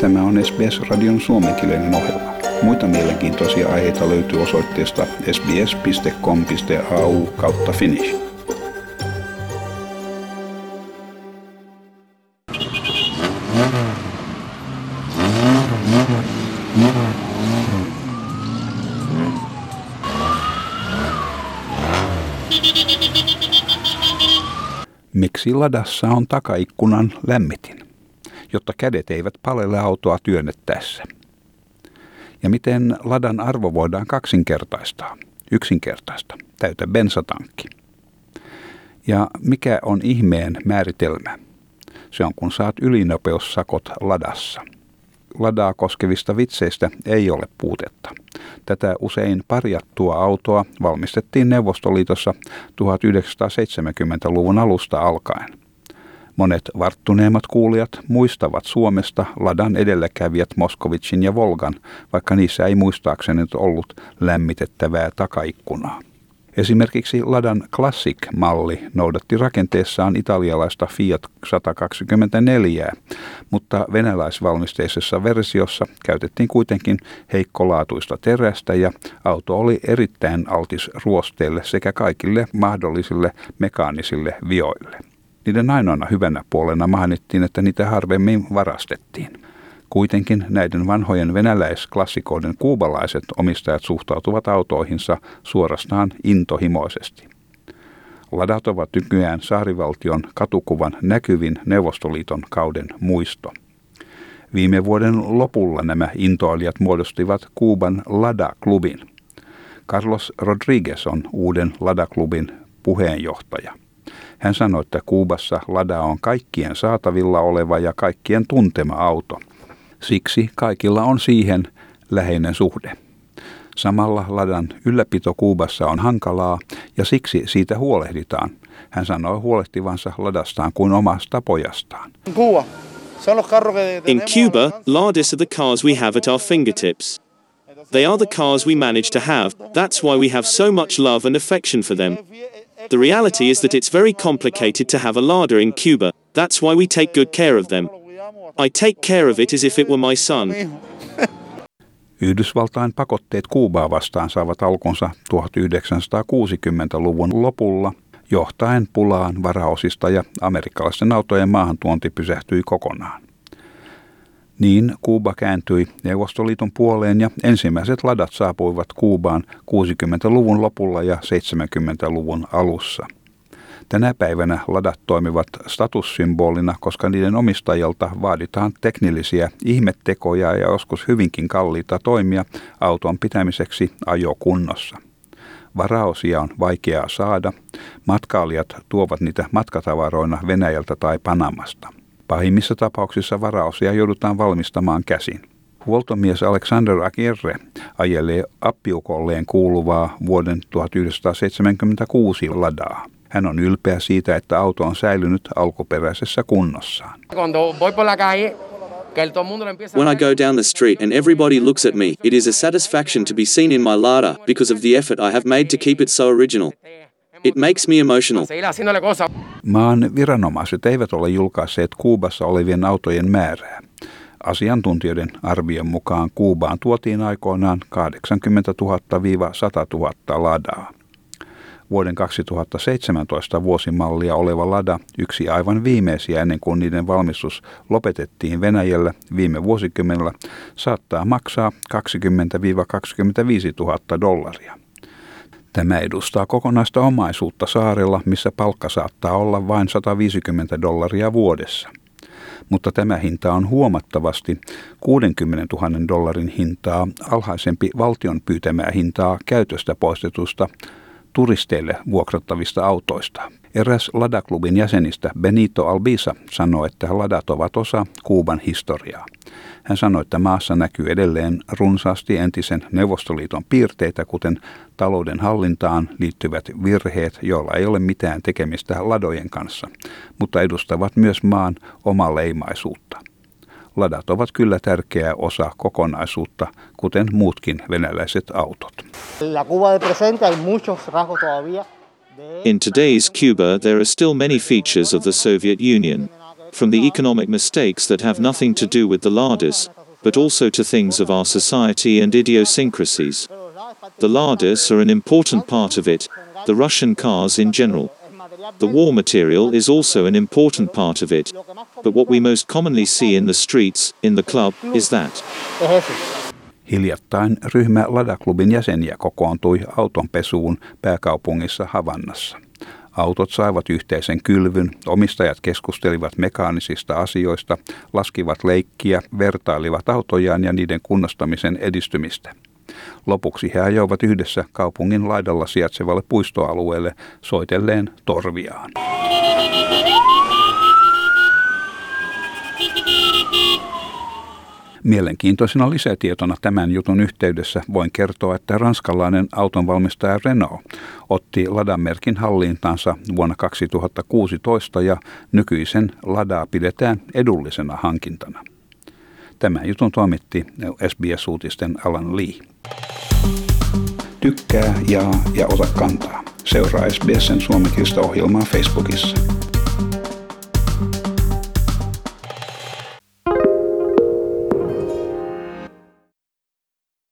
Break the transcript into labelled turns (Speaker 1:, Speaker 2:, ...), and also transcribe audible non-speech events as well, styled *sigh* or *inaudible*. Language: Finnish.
Speaker 1: Tämä on SBS-radion suomenkielinen ohjelma. Muita mielenkiintoisia aiheita löytyy osoitteesta sbs.com.au kautta finnish. Miksi ladassa on takaikkunan lämmitin? Jotta kädet eivät palele autoa työnnettäessä. Ja miten ladan arvo voidaan kaksinkertaistaa, yksinkertaista, täytä bensatankki. Ja mikä on ihmeen määritelmä? Se on kun saat ylinopeussakot ladassa. Ladaa koskevista vitseistä ei ole puutetta. Tätä usein parjattua autoa valmistettiin Neuvostoliitossa 1970-luvun alusta alkaen. Monet varttuneemmat kuulijat muistavat Suomesta Ladan edelläkävijät Moskovitsin ja Volgan, vaikka niissä ei muistaakseni ollut lämmitettävää takaikkunaa. Esimerkiksi Ladan Classic-malli noudatti rakenteessaan italialaista Fiat 124, mutta venäläisvalmisteisessa versiossa käytettiin kuitenkin heikkolaatuista terästä ja auto oli erittäin altis ruosteille sekä kaikille mahdollisille mekaanisille vioille. Niiden ainoana hyvänä puolena mainittiin, että niitä harvemmin varastettiin. Kuitenkin näiden vanhojen venäläisklassikoiden kuubalaiset omistajat suhtautuvat autoihinsa suorastaan intohimoisesti. Ladat ovat nykyään saarivaltion katukuvan näkyvin Neuvostoliiton kauden muisto. Viime vuoden lopulla nämä intoilijat muodostivat Kuuban Lada-klubin. Carlos Rodriguez on uuden Lada-klubin puheenjohtaja. Hän sanoi, että Kuubassa Lada on kaikkien saatavilla oleva ja kaikkien tuntema auto. Siksi kaikilla on siihen läheinen suhde. Samalla Ladan ylläpito Kuubassa on hankalaa ja siksi siitä huolehditaan. Hän sanoi huolehtivansa Ladastaan kuin omasta pojastaan.
Speaker 2: In Cuba, Ladis are the cars we have at our fingertips. They are the cars we manage to have, that's why we have so much love and affection for them. The reality is that it's very complicated to have a larder in Cuba, that's why we take good care of them. I take care of it as if it were my son. *laughs*
Speaker 1: Yhdysvaltain pakotteet Kuubaa vastaan saavat alkunsa 1960-luvun lopulla, johtaen pulaan varaosista ja amerikkalaisten autojen maahantuonti pysähtyi kokonaan. Niin Kuuba kääntyi Neuvostoliiton puoleen ja ensimmäiset ladat saapuivat Kuubaan 60-luvun lopulla ja 70-luvun alussa. Tänä päivänä ladat toimivat statussymbolina, koska niiden omistajilta vaaditaan teknillisiä ihmettekoja ja joskus hyvinkin kalliita toimia auton pitämiseksi ajokunnossa. Varaosia on vaikeaa saada. Matkailijat tuovat niitä matkatavaroina Venäjältä tai Panamasta. Pahimmissa tapauksissa varaosia joudutaan valmistamaan käsin. Huoltomies Alexander Aguirre ajelee appiukolleen kuuluvaa vuoden 1976 ladaa. Hän on ylpeä siitä, että auto on säilynyt alkuperäisessä kunnossaan.
Speaker 2: When I go down the street and everybody looks at me, it is a satisfaction to be seen in my Lada because of the effort I have made to keep it so original. It makes me emotional.
Speaker 1: Maan viranomaiset eivät ole julkaisseet Kuubassa olevien autojen määrää. Asiantuntijoiden arvion mukaan Kuubaan tuotiin aikoinaan 80 000-100 000 ladaa. Vuoden 2017 vuosimallia oleva Lada, yksi aivan viimeisiä ennen kuin niiden valmistus lopetettiin Venäjällä viime vuosikymmenellä, saattaa maksaa 20-25 000 dollaria. Tämä edustaa kokonaista omaisuutta saarella, missä palkka saattaa olla vain 150 dollaria vuodessa. Mutta tämä hinta on huomattavasti 60 000 dollarin hintaa alhaisempi valtion pyytämää hintaa käytöstä poistetusta turisteille vuokrattavista autoista. Eräs Lada-klubin jäsenistä Benito Albisa sanoi, että Ladat ovat osa Kuuban historiaa. Hän sanoi, että maassa näkyy edelleen runsaasti entisen Neuvostoliiton piirteitä, kuten talouden hallintaan liittyvät virheet, joilla ei ole mitään tekemistä ladojen kanssa, mutta edustavat myös maan omaa leimaisuutta. Ladat ovat kyllä tärkeä osa kokonaisuutta, kuten muutkin venäläiset autot. La Cuba de presente hay muchos rasgos
Speaker 2: todavía In today's Cuba, there are still many features of the Soviet Union, from the economic mistakes that have nothing to do with the Lardis, but also to things of our society and idiosyncrasies. The Lardis are an important part of it, the Russian cars in general. The war material is also an important part of it, but what we most commonly see in the streets, in the club, is that.
Speaker 1: Hiljattain ryhmä Ladaklubin jäseniä kokoontui autonpesuun pääkaupungissa Havannassa. Autot saivat yhteisen kylvyn, omistajat keskustelivat mekaanisista asioista, laskivat leikkiä, vertailivat autojaan ja niiden kunnostamisen edistymistä. Lopuksi he ajoivat yhdessä kaupungin laidalla sijaitsevalle puistoalueelle soitelleen torviaan. Mielenkiintoisena lisätietona tämän jutun yhteydessä voin kertoa, että ranskalainen autonvalmistaja Renault otti Ladamerkin hallintaansa vuonna 2016 ja nykyisen Ladaa pidetään edullisena hankintana. Tämän jutun toimitti SBS-uutisten Alan Lee. Tykkää, jaa ja ota kantaa. Seuraa SBSn suomenkielistä ohjelmaa Facebookissa.